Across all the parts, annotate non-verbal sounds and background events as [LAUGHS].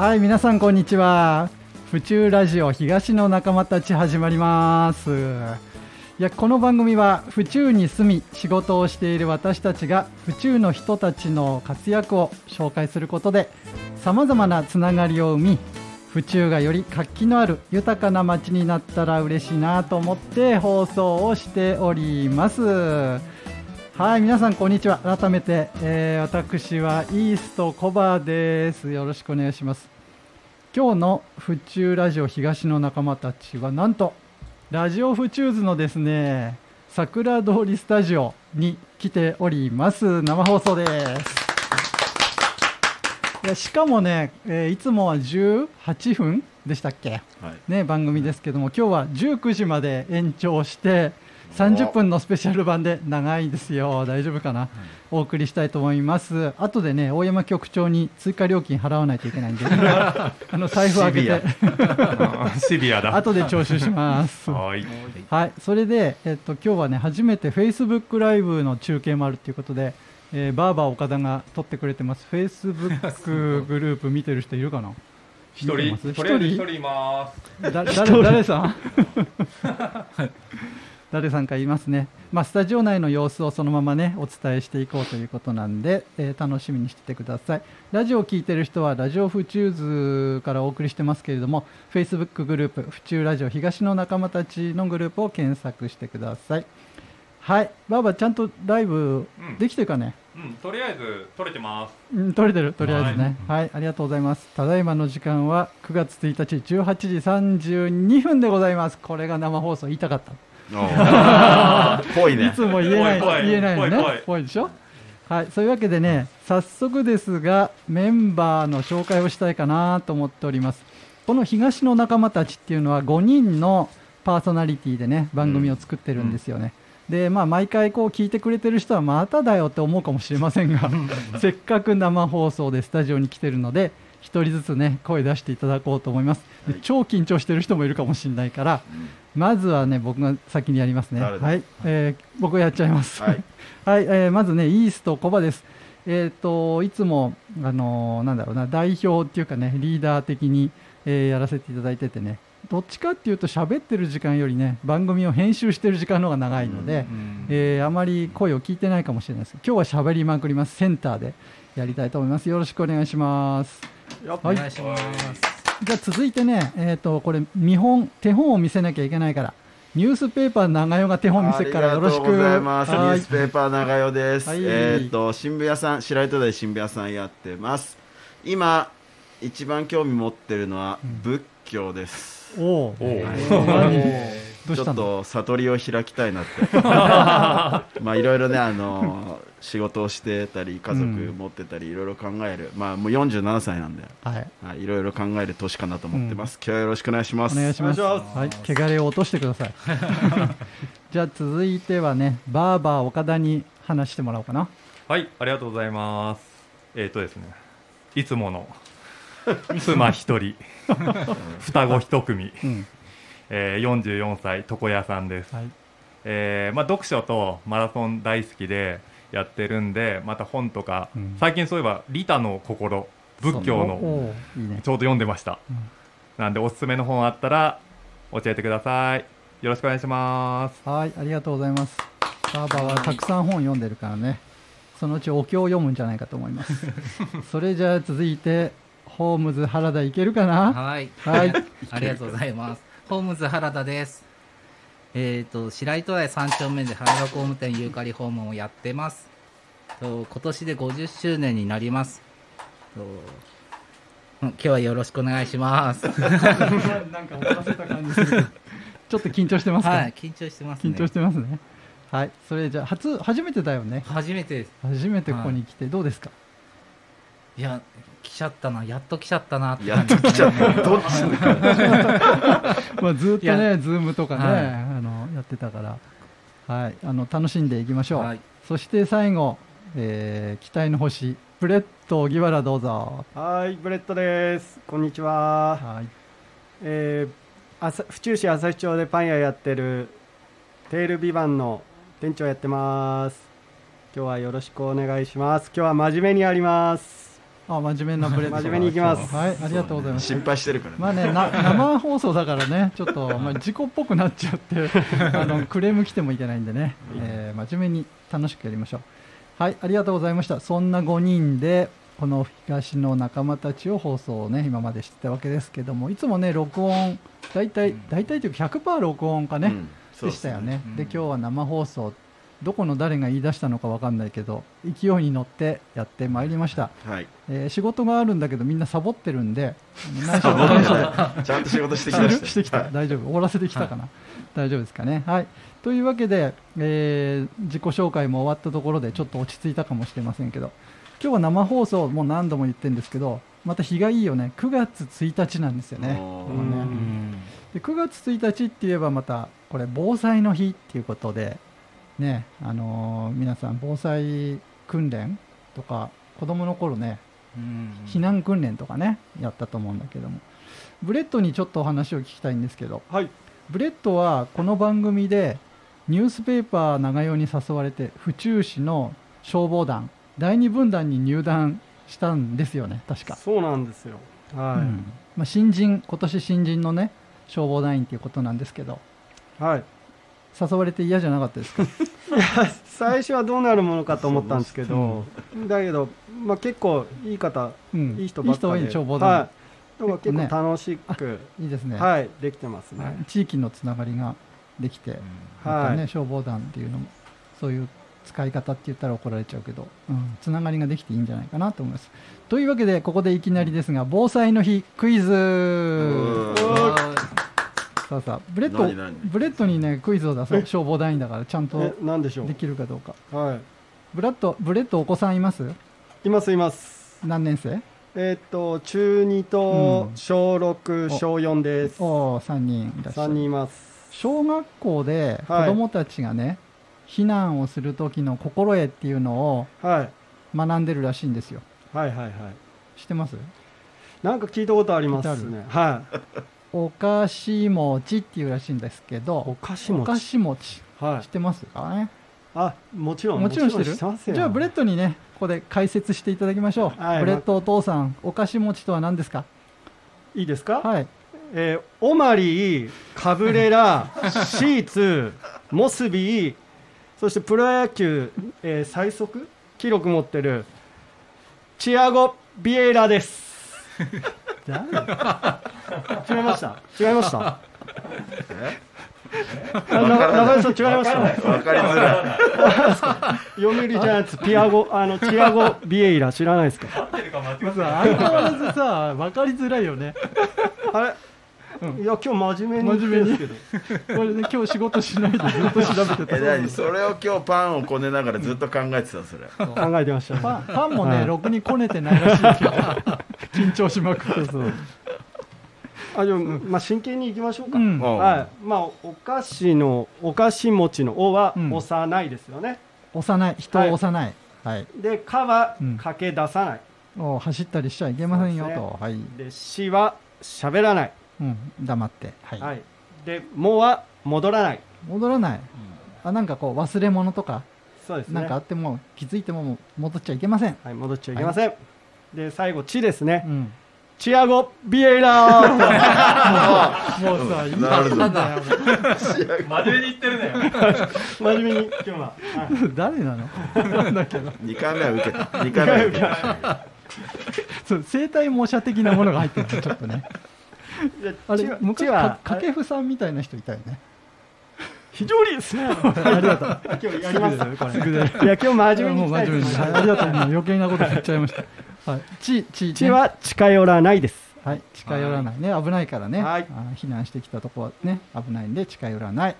はい皆さんこんにちは。府中ラジオ東の仲間たち始まります。いやこの番組は府中に住み仕事をしている私たちが府中の人たちの活躍を紹介することでさまざまなつながりを生み府中がより活気のある豊かな街になったら嬉しいなと思って放送をしております。はい皆さんこんにちは。改めて、えー、私はイーストコバです。よろしくお願いします。今日の府中ラジオ東の仲間たちはなんとラジオ府中図のですね桜通りスタジオに来ております。生放送です。いやしかもね、えー、いつもは18分でしたっけ、はい、ね、番組ですけども今日は19時まで延長して30分のスペシャル版で長いですよ、大丈夫かな、お送りしたいと思います、後でね大山局長に追加料金払わないといけないんで、[LAUGHS] あの財布開けて、シビア。[LAUGHS] だ。後で徴収します。[LAUGHS] はい、はい、それで、えっと今日はね初めてフェイスブックライブの中継もあるということで、えー、バーバー岡田が撮ってくれてます、フェイスブックグループ見てる人いるかな？一人、一人一人？います。だ誰誰さん？誰さんかいますね、まあ、スタジオ内の様子をそのままねお伝えしていこうということなんで、えー、楽しみにしててください。ラジオを聴いてる人はラジオ府中図からお送りしてますけれども Facebook グループ府中ラジオ東の仲間たちのグループを検索してください。はい。ばあばちゃんとライブできてるかね、うん、うん、とりあえず撮れてます。うん、撮れてる。とりあえずね、はい、はい、ありがとうございます。ただいまの時間は9月1日18時32分でございます。これが生放送言いたかったぽいねいつも言えない言えないよね。ぽいでしょ？はい。そういうわけでね早速ですがメンバーの紹介をしたいかなと思っております。この東の仲間たちっていうのは5人のパーソナリティでね番組を作ってるんですよね、うん、でまあ毎回こう聞いてくれてる人はまただよって思うかもしれませんが [LAUGHS] せっかく生放送でスタジオに来てるので1人ずつね声出していただこうと思います、はい、超緊張してる人もいるかもしれないから、うん。まずはね僕が先にやりますね。はい、えー、僕がやっちゃいます。はい、[LAUGHS] はい、えー、まずねイーストコバです。えっ、ー、といつもあのー、なんだろうな代表っていうかねリーダー的に、えー、やらせていただいててねどっちかっていうと喋ってる時間よりね番組を編集してる時間の方が長いので、うん、えー、あまり声を聞いてないかもしれないです。今日は喋りまくります。センターでやりたいと思います。よろしくお願いします。お願いします、じゃあ続いてね、えーと、これ見本手本を見せなきゃいけないからニュースペーパー長代が手本見せるからよろしくありがとうございます。ニュースペーパー長代です、はい、えっ、ー、と新聞屋さん白糸台新聞屋さんやってます。今一番興味持ってるのは仏教です、うん、おお、はい。ちょっと悟りを開きたいなって。[LAUGHS] まあいろいろねあの仕事をしてたり家族持ってたりいろいろ考える、まあもう47歳なんで、はい、いろいろ考える年かなと思ってます、今日はよろしくお願いします。お願いします。はい。汚れを落としてください。[LAUGHS] じゃあ続いてはねバーバー岡田に話してもらおうかな。はいありがとうございます。えっ、ー、とですねいつもの [LAUGHS] 妻一人。[LAUGHS] 双子一組、うん。えー、44歳床屋さんです、はい、えー、まあ、読書とマラソン大好きでやってるんでまた本とか、うん、最近そういえば「利他の心」仏教のちょうど読んでました、うん、なんでおすすめの本あったら教えてください。よろしくお願いします。はいありがとうございます。バーバーはたくさん本読んでるからね。そのうちお経を読むんじゃないかと思います。[LAUGHS] それじゃあ続いてホームズ原田いけるかな？はい、はい、[LAUGHS] ありがとうございますホームズ原田です。えっ、ー、と、白糸台三丁目で原田工務店ユーカリ訪問をやってます。と今年で50周年になります。と今日はよろしくお願いします。[LAUGHS] なんか終わせた感じする。ちょっと緊張してますか？はい、緊張してます、ね、緊張してますね。はい、それじゃ初初めてだよね。初めて初めてここに来てどうですか？いや来ちゃったなやっと来ちゃったなってやっと来ちゃった。どっち [LAUGHS] まあずっとねズームとかね、はい、あのやってたから。はい。あの楽しんでいきましょう、はい、そして最後、えー、期待の星ブレッド荻原どうぞ。はいブレッドです。こんにちは。はい。えー、府中市旭町でパン屋やってるテールビバンの店長やってます。今日はよろしくお願いします。今日は真面目にやりますあ真面目なブレッド [LAUGHS] 真面目にいきます。はいありがとうございます。心配してるから、ね、まあね生放送だからねちょっと、まあ、事故っぽくなっちゃって [LAUGHS] あのクレーム来てもいけないんでね、えー、真面目に楽しくやりましょう。はいありがとうございました。そんな5人でこの東の仲間たちを放送をね今までしてたわけですけどもいつもね録音大体大体というか100%録音かね、うん、でしたよね、で今日は生放送どこの誰が言い出したのか分かんないけど勢いに乗ってやってまいりました、はい。えー、仕事があるんだけどみんなサボってるんで [LAUGHS] ちゃんと仕事してきた。してきた、大丈夫。終わらせてきたかな、はい、大丈夫ですかね。はい。というわけで、えー、自己紹介も終わったところでちょっと落ち着いたかもしれませんけど今日は生放送もう何度も言ってるんですけどまた日がいいよね。9月1日なんですよね。ね。で9月1日って言えばまたこれ防災の日っていうことでねあのー、皆さん防災訓練とか子供の頃ね、避難訓練とかねやったと思うんだけども。ブレッドにちょっとお話を聞きたいんですけど、はい、ブレッドはこの番組でニュースペーパー長与に誘われて府中市の消防団第二分団に入団したんですよね確か。そうなんですよ。はい、うん、まあ、新人今年新人のね消防団員ということなんですけど。はい誘われて嫌じゃなかったですか？[LAUGHS] いや最初はどうなるものかと思ったんですけど、だけど、まあ、結構いい方、うん、いい人ばっかりいい消防団、はい、だ結構楽しく、ね、いいですね、はい、できてますね、地域のつながりができて、はい。ね、消防団っていうのもそういう使い方って言ったら怒られちゃうけど、うん、つながりができていいんじゃないかなと思います。というわけでここでいきなりですが防災の日クイズさあさあブレッドブレッドにねクイズを出そう。消防団員だからちゃんとできるかどうか。はい。ブラッドブレッドお子さんいます？いますいます。何年生？えっ、と中2と小6、うん、小4です。おお3人いらっしゃる。3人います。小学校で子供たちがね、はい、避難をする時の心得っていうのを学んでるらしいんですよ、はい、はいはい。はい知ってます？なんか聞いたことありますね。はいお菓子餅っていうらしいんですけどお菓子餅？お菓子餅、はい、知ってますか？ねあもちろんもちろん知ってる？じゃあブレッドにねここで解説していただきましょう、はい、ブレッドお父さんお菓子餅とは何ですか？いいですか？はい。えー、オマリー、カブレラ、[LAUGHS] シーツ、モスビー、そしてプロ野球、えー、最速？記録持ってるチアゴ・ビエイラです。[LAUGHS] [LAUGHS] 違いました。違いました。中井さん違いました。わかりづらい読売ジャイアンツピアゴあのチアゴビエイラ知らないですか？相変わらずさ分かりづらいよね。あれ？いや今日真面目に。真面目に。これね今日仕事しないでずっと調べてた。え何？それを今日パンをこねながらずっと考えてたそれ。考えてました。パンパンもねろくにこねてないらしいですよ緊張しまくってそう。あでも、まあ、真剣にいきましょうか、うん、はい。まあ、お菓子のお菓子餅の「お」は幼いですよね、幼い。人を幼い、はい、で「か」は駆け出さない、お走ったりしちゃいけませんよと、ね、はい。で「し」は喋らないうん、黙って。はい、はい、で「も」は戻らない。戻らない、うん、あなんかこう忘れ物とかそうです、ね、なんかあっても気づいても戻っちゃいけません。はい戻っちゃいけません、はい、で最後「ち」ですね、うん。チアゴ・ビエイラーもうさ、いいなんだよ。真面目に言ってるね。[LAUGHS] 真面目に、今日は。はい、誰なの？なんだけど。2回目は受けた。2回目は受けた。[LAUGHS] そう、生体模写的なものが入ってるちょっとね。あれ昔は掛布さんみたいな人いたよね非常にですね。[LAUGHS] ありがとう。今日やります。これ。いや今日真面目に真面目に。ありがとう。余計なこと言っちゃいました。[LAUGHS] はい。ちちちは近寄らないです。はい。近寄らないね。危ないからね。はい。避難してきたとこはね危ないんで近寄らない。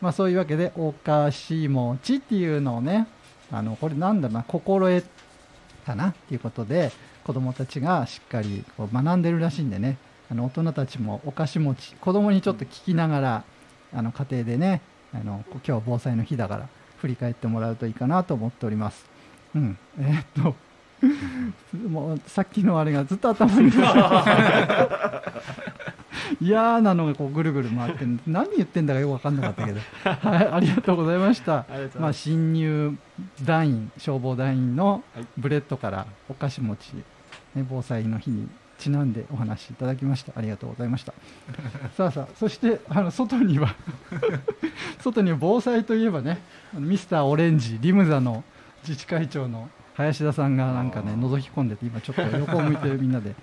まあそういうわけでお菓子餅っていうのをねあのこれなんだろうな心得かなっていうことで子供たちがしっかりこう学んでるらしいんでね。あの大人たちもお菓子持ち子供にちょっと聞きながら、あの家庭でねあの今日は防災の日だから振り返ってもらうといいかなと思っております。うん、えー、っと [LAUGHS] もうさっきのあれがずっと頭に。[LAUGHS] 嫌なのがこうぐるぐる回って何言ってんだかよく分かんなかったけど、はい、ありがとうございました。まあ、新入団員消防団員のブレッドからお菓子餅ね、防災の日にちなんでお話しいただきました。ありがとうございました。[LAUGHS] さあさあそしてあの外には [LAUGHS] 外には防災といえばねミスターオレンジリムザの自治会長の林田さんがなんかね覗き込んでて今ちょっと横を向いてみんなで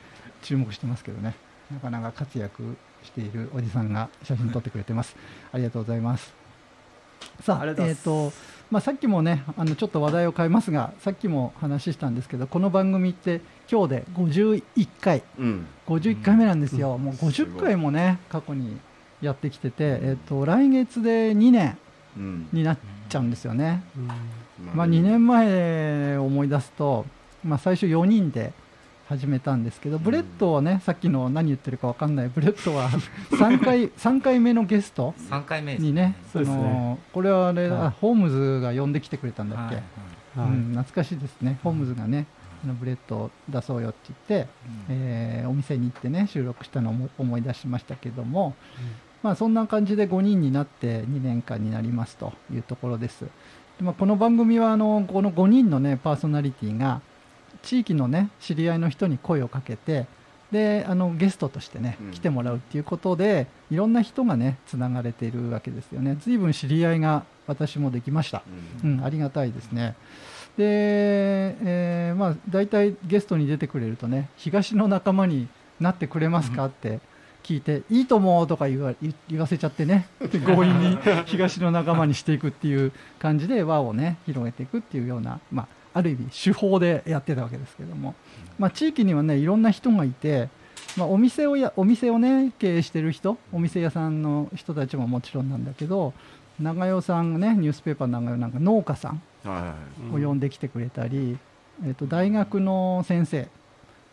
注目してますけどね。なかなか活躍しているおじさんが写真撮ってくれてます。ありがとうございます。さあえっ、ー、とまあ、さっきもねあのちょっと話題を変えますがさっきも話したんですけどこの番組って今日で51回、うん、51回目なんですよ、うん、もう50回もね過去にやってきてて、えーと、来月で2年になっちゃうんですよね、うん、まあ、2年前思い出すと、まあ、最初4人で始めたんですけど、ブレッドはね、さっきの何言ってるか分かんない、ブレッドは3回 [LAUGHS] ,3 回目のゲストにね、そのこれはあれ、はい、ホームズが呼んできてくれたんだっけ、はい。はい、うん、懐かしいですね、ホームズがね、のブレッドを出そうよって言って、うん、えー、お店に行ってね、収録したのを思い出しましたけども、うん、まあ、そんな感じで5人になって2年間になりますというところです。でまあ、この番組はあのこの5人の、ね、パーソナリティが地域のね知り合いの人に声をかけてであのゲストとしてね、来てもらうっていうことでいろんな人がねつながれているわけですよね。随分知り合いが私もできました、うん、うん、ありがたいですねで、えー、まあ大体ゲストに出てくれるとね東の仲間になってくれますかって聞いて、いいと思うとか言わ言わせちゃってね [LAUGHS] 強引に東の仲間にしていくっていう感じで輪をね広げていくっていうようなまあある意味手法でやってたわけですけども、まあ、地域にはねいろんな人がいて、まあ、お店をやお店をね経営してる人お店屋さんの人たちももちろんなんだけど長代さんがねニュースペーパーの長代なんか農家さんを呼んできてくれたり、えー、と大学の先生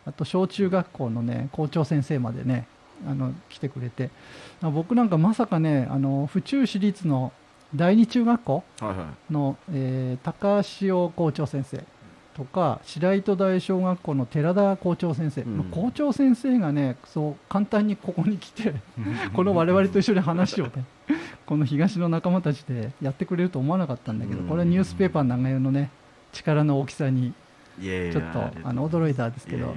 あと小中学校のね校長先生までねあの来てくれて僕なんかまさかねあの府中市立の第二中学校の、はいはい、えー、高潮校長先生とか白糸大小学校の寺田校長先生、うん、校長先生がねそう簡単にここに来てこの我々と一緒に話をねこの東の仲間たちでやってくれると思わなかったんだけど、これはニュースペーパー長屋のね力の大きさにちょっとあの驚いたんですけど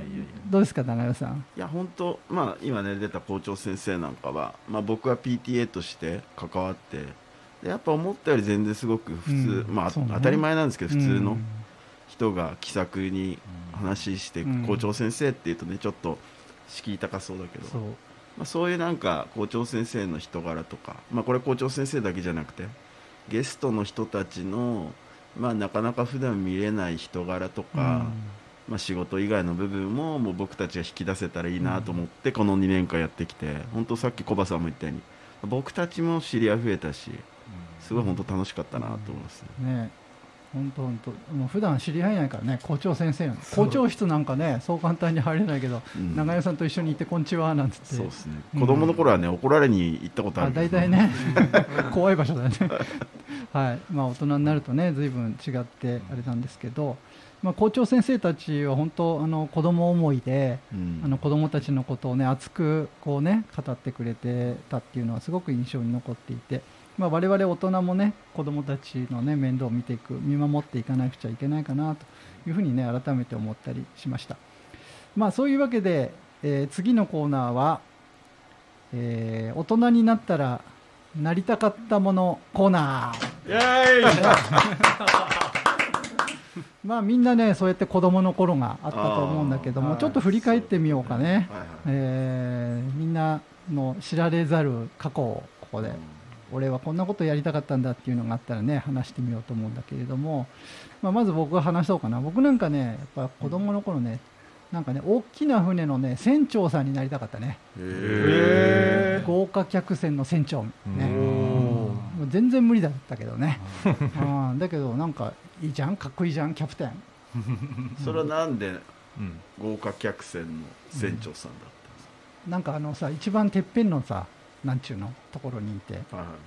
どうですか長代さん？いや本当まあ今ね出た校長先生なんかは、まあ、僕は PTA として関わってやっぱ思ったより全然すごく普通、うん、まあ、ね、当たり前なんですけど普通の人が気さくに話して、校長先生っていうとねちょっと敷居高そうだけどそう,、まあ、そういうなんか校長先生の人柄とか、まあ、これ校長先生だけじゃなくてゲストの人たちの、まあ、なかなか普段見れない人柄とか、まあ、仕事以外の部分ももう僕たちが引き出せたらいいなと思って、この2年間やってきて本当さっきコバさんも言ったように僕たちも知り合い増えたしすごい本当楽しかったなと思いますね。ね本当本当。もう普段知り合いないからね校長先生校長室なんかねそう簡単に入れないけど、うん、長屋さんと一緒に行ってこんにちはなんつって。そうですね、子供の頃はね、怒られに行ったことある。大体ね。[LAUGHS] 怖い場所だよね。[LAUGHS] はい。まあ大人になるとね随分違ってあれなんですけど、まあ、校長先生たちは本当あの子供思いで、うん、あの子供たちのことをね熱くこうね語ってくれてたっていうのはすごく印象に残っていて。まあ、我々大人もね子どもたちの、ね、面倒を見ていく見守っていかなくちゃいけないかなというふうにね改めて思ったりしました、まあ、そういうわけで、えー、次のコーナーは、えー、大人になったらなりたかったものコーナー。イエーイ！[LAUGHS] まあみんなねそうやって子供の頃があったと思うんだけどもちょっと振り返ってみようかね、はい。えー、みんなの知られざる過去をここで俺はこんなことやりたかったんだっていうのがあったらね話してみようと思うんだけれども、まあ、まず僕が話そうかな。僕なんかねやっぱ子供の頃ねなんかね大きな船のね船長さんになりたかったね。豪華客船の船長ね。もう全然無理だったけどね。あだけどなんかいいじゃんかっこいいじゃんキャプテン。[LAUGHS] それはなんで豪華客船の船長さんだったんですか、うん、なんかあのさ一番てっぺんのさなんちゅうの？ところにいて、はい、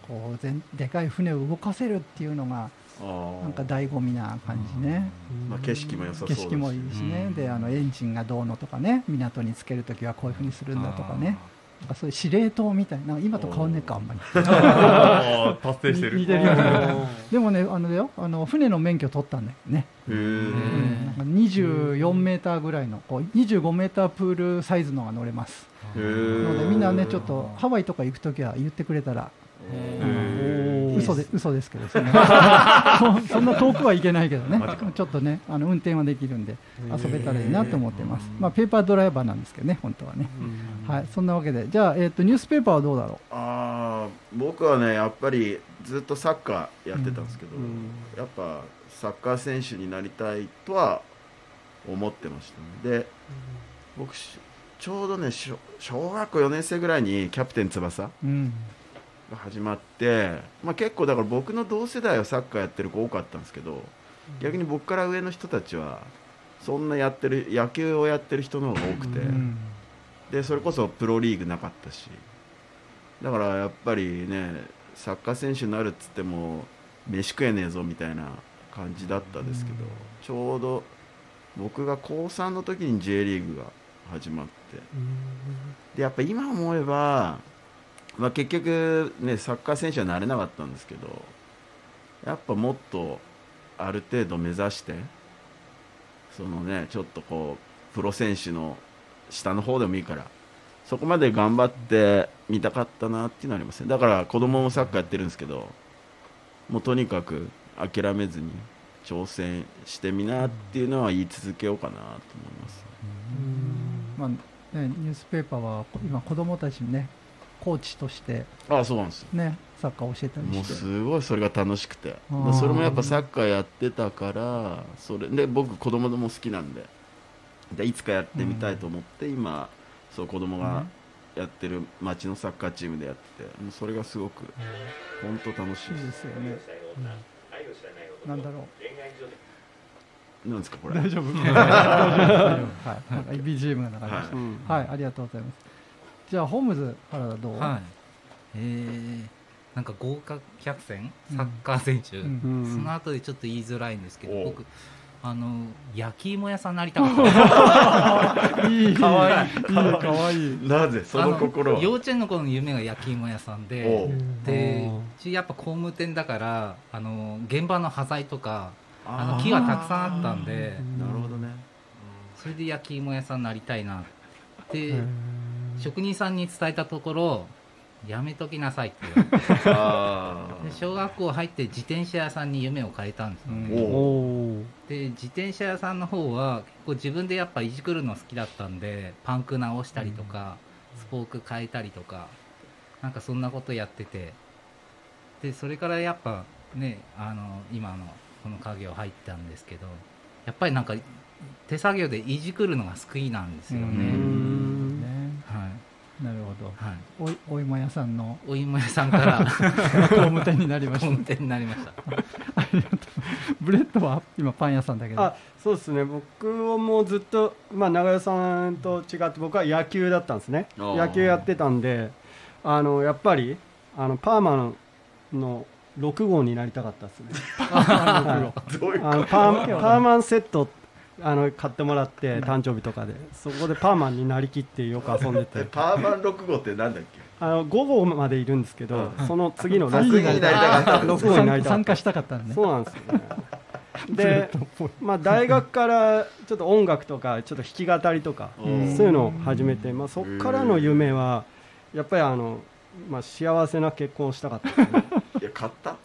こう全でかい船を動かせるっていうのがなんか醍醐味な感じね、まあ、景色も良さそう景色もいいしね、であのエンジンがどうのとかね港につける時はこういうふうにするんだとかねかそういう司令塔みたいな今と変わんねえかあんまり。[LAUGHS] 達成してる。似てるよね。でもねあのよあの船の免許取ったんだよね。へえ、うん、なんか24メーターぐらいのこう25メータープールサイズのが乗れます。のでみんなねちょっとハワイとか行く時は言ってくれたら嘘で嘘ですけどそんな。[LAUGHS] そんな遠くはいけないけどね。ちょっとねあの運転はできるんで遊べたらいいなと思ってます、まあ、ペーパードライバーなんですけどね本当はね、はい、そんなわけで。じゃあ、えーと、ニュースペーパーはどうだろう？あ僕はねやっぱりずっとサッカーやってたんですけど、やっぱサッカー選手になりたいとは思ってましたね。で僕ちょうどね小学校4年生ぐらいにキャプテン翼、うんが始まって、まあ、結構だから僕の同世代はサッカーやってる子多かったんですけど逆に僕から上の人たちはそんなやってる野球をやってる人の方が多くて、でそれこそプロリーグなかったしだからやっぱりねサッカー選手になるっつっても飯食えねえぞみたいな感じだったですけど、ちょうど僕が高3の時に J リーグが始まってでやっぱ今思えばまあ、結局、ね、サッカー選手はなれなかったんですけどやっぱもっとある程度目指してそのねちょっとこうプロ選手の下の方でもいいからそこまで頑張ってみたかったなっていうのはありますねだから子供もサッカーやってるんですけどもうとにかく諦めずに挑戦してみなっていうのは言い続けようかなと思います。まあね、ニュースペーパーは今子供たちにねコーチとしてあそうなんですねサッカー教えたりして。もうすごいそれが楽しくて。それもやっぱサッカーやってたからそれで僕子供も好きなんで。でいつかやってみたいと思って、うん、今そう子供がやってる町のサッカーチームでやっててもうそれがすごく本当楽しい。ですよね、うん、なんだろう。なんですかこれ。大丈夫？[LAUGHS] 大丈夫はい。BGM が流れました、はい、はい、ありがとうございますじゃあホームズ原田どう、はい、えー、なんか豪華客船？サッカー選手、うん。うん、その後でちょっと言いづらいんですけど、僕あの焼き芋屋さんになりたかった。[LAUGHS] いい。かわいい。かわいい。なぜその心幼稚園の頃の夢が焼き芋屋さんででうちやっぱ工務店だからあの現場の端材とかあの木がたくさんあったんでなるほどね。それで焼き芋屋さんになりたいなって職人さんに伝えたところやめときなさいって言われて。小学校入って自転車屋さんに夢を変えたんですよ。ねで自転車屋さんの方は結構自分でやっぱいじくるの好きだったんでパンク直したりとか、スポーク変えたりとかなんかそんなことやってて。でそれからやっぱねあの今のこの家業入ったんですけどやっぱりなんか手作業でいじくるのが好きなんですよね。なるほど、はい、おお芋屋さんのお芋屋さんから [LAUGHS] 工務店になりました。工務店になりました。[LAUGHS] ありがとう。ブレッドは今パン屋さんだけど。あそうですね。僕もずっと、まあ、長屋さんと違って僕は野球だったんですね。野球やってたんであのやっぱりあのパーマンの6号になりたかったですね。あの [LAUGHS] パーマンセットあの買ってもらって誕生日とかで。そこでパーマンになりきってよく遊んでて。[LAUGHS] パーマン6号ってなんだっけ？あの5号までいるんですけど、うん、その次の6号。になりたかった6号になりた参加したかったんね。そうなんですよね。で、[LAUGHS] まあ、大学からちょっと音楽とかちょっと弾き語りとかそういうのを始めて、まあ、そこからの夢はやっぱりあの、まあ、幸せな結婚をしたかった、ね、[LAUGHS] いや買った？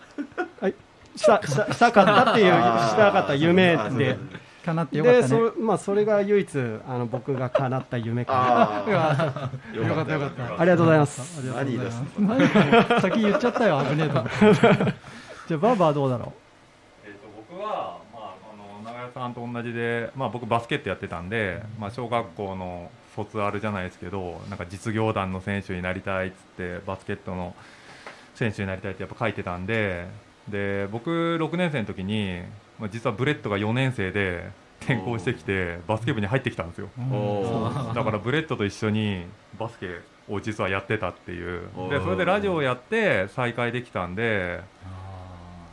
はい。したしたしたかったっていうしたかった夢で。叶ってよかった、ね、でそ,、まあ、それが唯一あの僕が叶った夢かな。[LAUGHS] よかったよかった。ありがとうございます。何です先言っちゃったよ。危ねえとじゃあバーバーどうだろうえっ、と僕は、まあ、あの長屋さんと同じで、まあ、僕バスケットやってたんで、まあ、小学校の卒アルじゃないですけどなんか実業団の選手になりたいっつってバスケットの選手になりたいってやっぱ書いてたんでで僕6年生の時にまあ、実はブレッドが4年生で転校してきてバスケ部に入ってきたんですよ。だからブレッドと一緒にバスケを実はやってたっていう。でそれでラジオをやって再会できたんで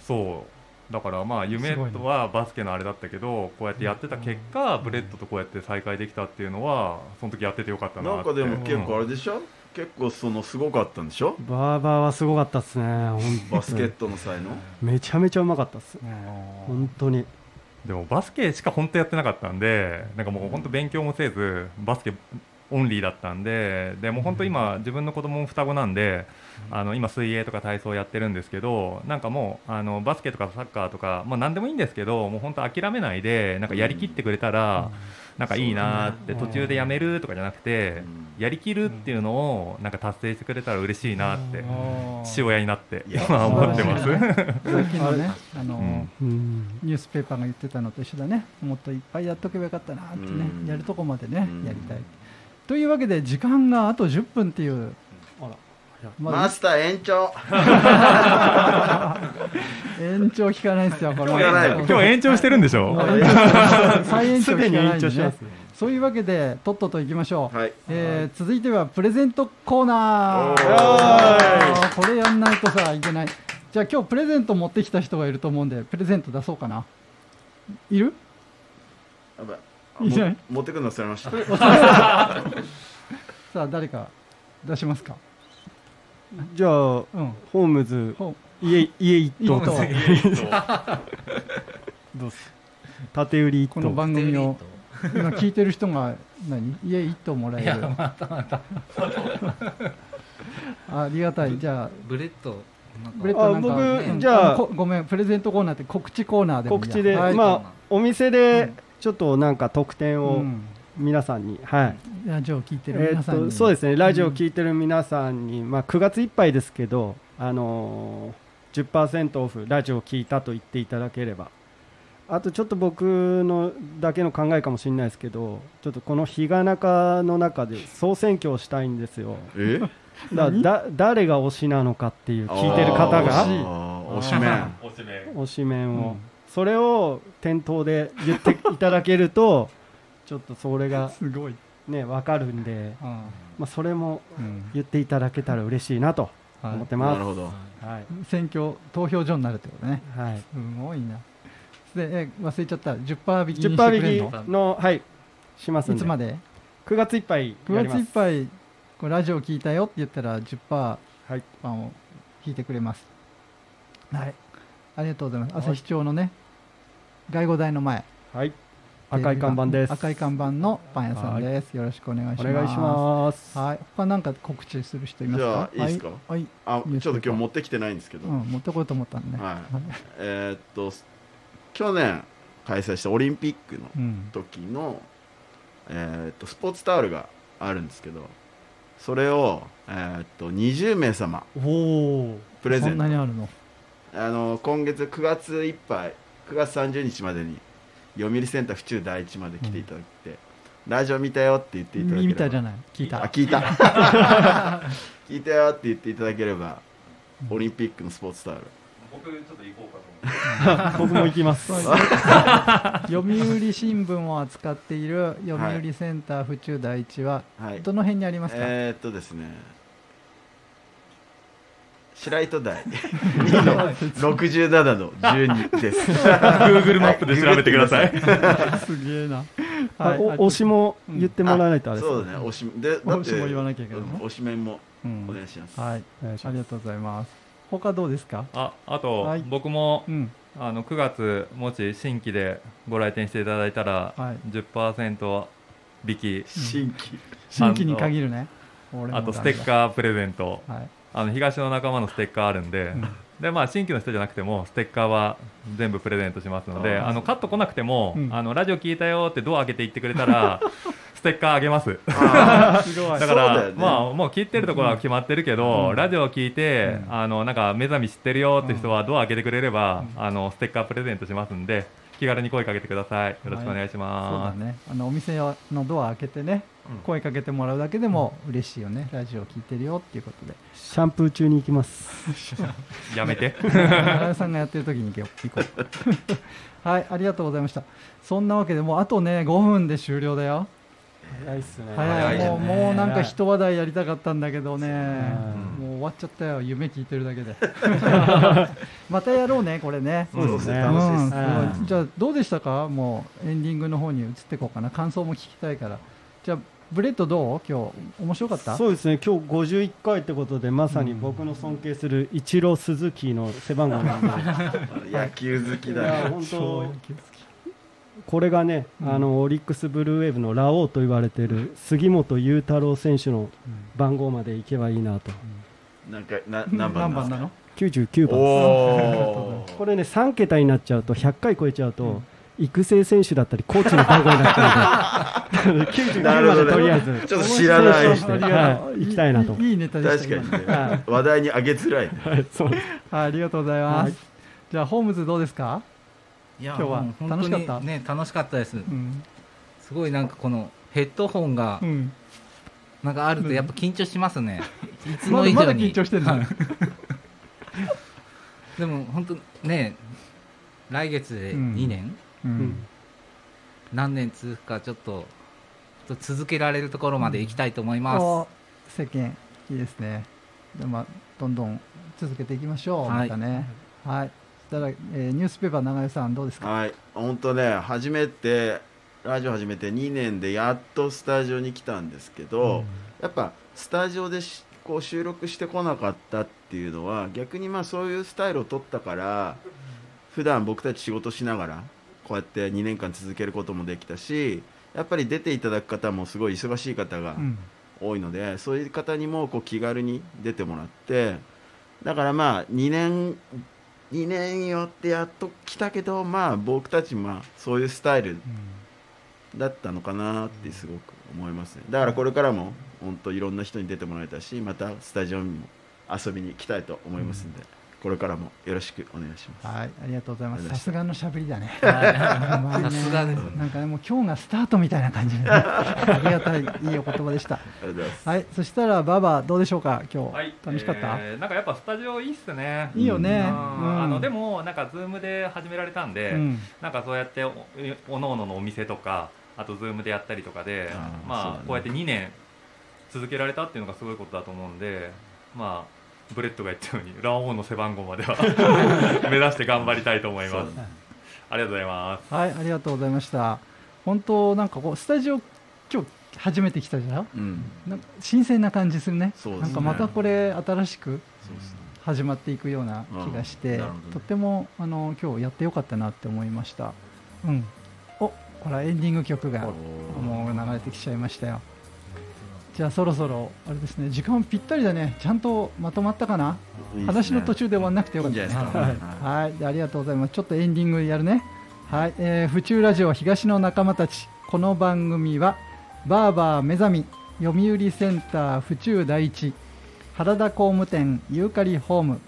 そう。だからまあ夢とはバスケのあれだったけどこうやってやってた結果ブレッドとこうやって再会できたっていうのはその時やっててよかったななんかでも結構あれでしょ、結構そのすごかったんでしょ？バーバーはすごかったっすねバスケットの才能？めちゃめちゃうまかったっす本当に。でもバスケしか本当やってなかったんでなんかもう本当勉強もせずバスケオンリーだったんででも本当今自分の子供も双子なんであの今水泳とか体操やってるんですけどなんかもうあのバスケとかサッカーとかまあ何でもいいんですけどもう本当諦めないでなんかやりきってくれたらなんかいいなって途中でやめるとかじゃなくてやりきるっていうのをなんか達成してくれたら嬉しいなって父親になって今思ってます。さっきのね [LAUGHS] あのニュースペーパーが言ってたのと一緒だね。もっといっぱいやっとけばよかったなってねやるとこまでねやりたい。というわけで時間があと10分っていうまあ、マスター延長。延長聞かないですよこれ今日延長してるんでしょ？再延長聞かないんで、ね、そういうわけでとっとといきましょう、はい、えー、続いてはプレゼントコーナー。これやんないとさいけない。じゃあ今日プレゼント持ってきた人がいると思うんでプレゼント出そうかな。いる？い。ない？持ってくるの忘れました。[LAUGHS] さあ誰か出しますか？じゃあ、うん、ホームズ家家一棟どうす？縦売り一棟この番組を今聞いてる人が何？家一棟もらえる。またまた。[LAUGHS] ありがたい。じゃあブレッドブレッドなんか僕じゃあごめん。プレゼントコーナーって告知コーナーで告知で、はい、まあお店でちょっとなんか特典を、うん皆さんに、はい、ラジオを聞いてる皆さんに、えー、そうですね。ラジオを聞いてる皆さんに、まあ、9月いっぱいですけど、あのー、10%オフラジオを聞いたと言っていただければ。あとちょっと僕のだけの考えかもしれないですけどちょっとこの日が中の中で総選挙をしたいんですよ。え？だだ誰が推しなのかっていう聞いてる方が。推し面推し面を、うん、それを店頭で言っていただけるとちょっとそれがすごい。ね分かるんで、まあ、それも言っていただけたら嬉しいなと思ってます、なるほど、はい、選挙投票所になるってことね、はい、すごいな。でえ忘れちゃった。10%引きにしてくれるの？10%引きのはい。しますいつまで？9月いっぱい9月いっぱい。これラジオ聞いたよって言ったら10%パンを引いてくれます、はい、ありがとうございます。朝日町のね外語台の前。はい赤い看板です赤い看板のパン屋さんです。よろしくお願いします。お願いします。はい。他なんか告知する人いますか？いいですか？はい。あ、ちょっと今日持ってきてないんですけど。うん、持ってこようと思ったんで、ね。はい。えっと去年開催したオリンピックの時の、うん、えっとスポーツタオルがあるんですけど、それをえっと20名様プレゼント。そんなにあるの？あの今月9月いっぱい9月30日までに読売センター府中第一まで来ていただいて、うん、ラジオ見たよって言っていただければ。見たじゃない。聞いた。あ聞いた。[LAUGHS] 聞いたよって言っていただければオリンピックのスポーツタオル。僕ちょっと行こうかと思って。[LAUGHS] 僕も行きます。[LAUGHS] 読売新聞を扱っている読売センター府中第一は、はい、どの辺にありますか、えー、っとですね白糸台2の67の12です。Google マップで調べてください。すげえな、はい、推しも言ってもらわないとあれ、ね、そうだね。推しでだって推しも言わなきゃいけない、推し面もお願いします、うん、はいありがとうございます。他どうですか？ああと、はい、僕も、うん、あの9月もし新規でご来店していただいたら、はい、10%引き。新規。新規に限るね。あとステッカープレゼント、はいあの東の仲間のステッカーあるんで、うん、でまあ、新規の人じゃなくてもステッカーは全部プレゼントしますのであのカット来なくても、うん、あのラジオ聞いたよってドア開けて言ってくれたら [LAUGHS] ステッカーあげます。だから、ね、まあもう聞いてるところは決まってるけど、うん、ラジオを聞いて、あのなんか目覚め知ってるよって人はドア開けてくれれば、あのステッカープレゼントしますんで気軽に声かけてください。よろしくお願いします、はい、ね。あのお店のドア開けてね声かけてもらうだけでも嬉しいよね、ラジオ聞いてるよっていうことで。シャンプー中に行きます。[LAUGHS] やめて。長さんがやってる時に行こう。[LAUGHS] はいありがとうございました。そんなわけでもうあとね5分で終了だよ。早いっすね。早い。もうもうなんか一話題やりたかったんだけどね。もう終わっちゃったよ。夢聞いてるだけで。[LAUGHS] またやろうねこれね。そうですね、じゃあどうでしたか？もうエンディングの方に移っていこうかな。感想も聞きたいから。じゃあブレッドどう？今日面白かった？そうですね。今日51回ってことでまさに僕の尊敬するイチロー鈴木の背番号なんで。[LAUGHS] 野球好きだよ本当。これがね、うん、あのオリックスブルーウェーブのラオウと言われている杉本裕太郎選手の番号までいけばいいなと、うん、なんかな何番なの？99番。[LAUGHS] これね3桁になっちゃうと100回超えちゃうと、うん育成選手だったりコーチの番号になっちゃうので99までとりあえずちょっと知らない人、はい、行きたいなといいネタでした確かに、ね、話題に上げづらい、はい、そうありがとうございます、はい、じゃあホームズどうです。かい。[LAUGHS] や今日は楽しかったね楽しかったです、うん、すごいなんかこのヘッドホンが、うん、なんかあるとやっぱ緊張しますね、うん、いつも以上に。まだ緊張してるの。でも本当ね来月で2年、うん、何年続くかちょっと続けられるところまで行きたいと思います、うん、世間いいですね。でまあどんどん続けていきましょう、はい、またね。はい。たら、えー、ニュースペーパー長井さんどうですか？はい。本当ね初めてラジオ始めて2年でやっとスタジオに来たんですけど、うん、やっぱスタジオでこう収録してこなかったっていうのは逆にまあそういうスタイルを取ったから普段僕たち仕事しながらこうやって2年間続けることもできたしやっぱり出ていただく方もすごい忙しい方が多いので、うん、そういう方にもこう気軽に出てもらってだからまあ2年2年よってやっと来たけどまあ僕たちまあそういうスタイルだったのかなってすごく思いますね。だからこれからも本当いろんな人に出てもらいたいしまたスタジオにも遊びに来たいと思いますんで。うんこれからもよろしくお願いします。はい、ありがとうございます。さすがのしゃべりだね。[LAUGHS] さすがです。なんかね、もう今日がスタートみたいな感じで、ね、[LAUGHS] ありがたいいいお言葉でした。はい、そしたらババどうでしょうか？今日、はい、楽しかった、えー、なんかやっぱスタジオいいっすね。いいよね。うん、あのでもなんか Zoom で始められたんで、うん、なんかそうやっておおのおののお店とか、あと Zoom でやったりとかで、まあ、ね、こうやって2年続けられたっていうのがすごいことだと思うんで、まあ。ブレッドが言ったようにラオウの背番号までは [LAUGHS] 目指して頑張りたいと思います。ありがとうございます。はい、ありがとうございました。本当なんかこうスタジオ今日初めて来たじゃん？うん、なんか新鮮な感じするね。ねなんかまたこれ新しく始まっていくような気がして、ね、とってもあの今日やってよかったなって思いました。うん。お、これエンディング曲がもう流れてきちゃいましたよ。じゃあそろそろあれですね時間ぴったりだね。ちゃんとまとまったかな、ね、話の途中で終わらなくてよかった。ですねはい、ありがとうございます。ちょっとエンディングやるね。はい、えー、府中ラジオ東の仲間たち。この番組はバーバー目覚み読売センター府中第一原田工務店ユーカリホーム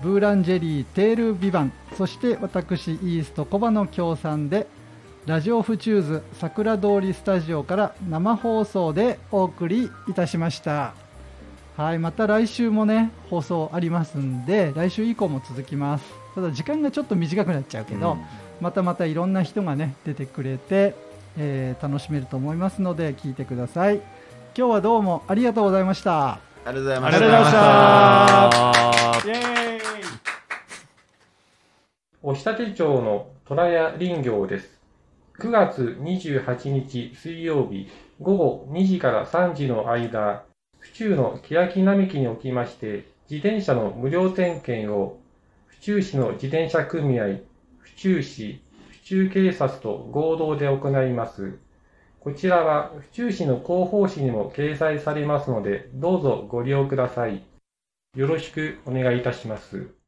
ブーランジェリーテールビバンそして私イーストコバの協賛でラジオフチューズ桜通りスタジオから生放送でお送りいたしました。はいまた来週もね放送ありますんで来週以降も続きます。ただ時間がちょっと短くなっちゃうけど、うん、またまたいろんな人がね出てくれて、えー、楽しめると思いますので聞いてください。今日はどうもありがとうございました。ありがとうございました。イエーイ。お日立町の虎屋林業です9月28日水曜日午後2時から3時の間、府中の欅並木におきまして、自転車の無料点検を、府中市の自転車組合、府中市、府中警察と合同で行います。こちらは府中市の広報誌にも掲載されますので、どうぞご利用ください。よろしくお願いいたします。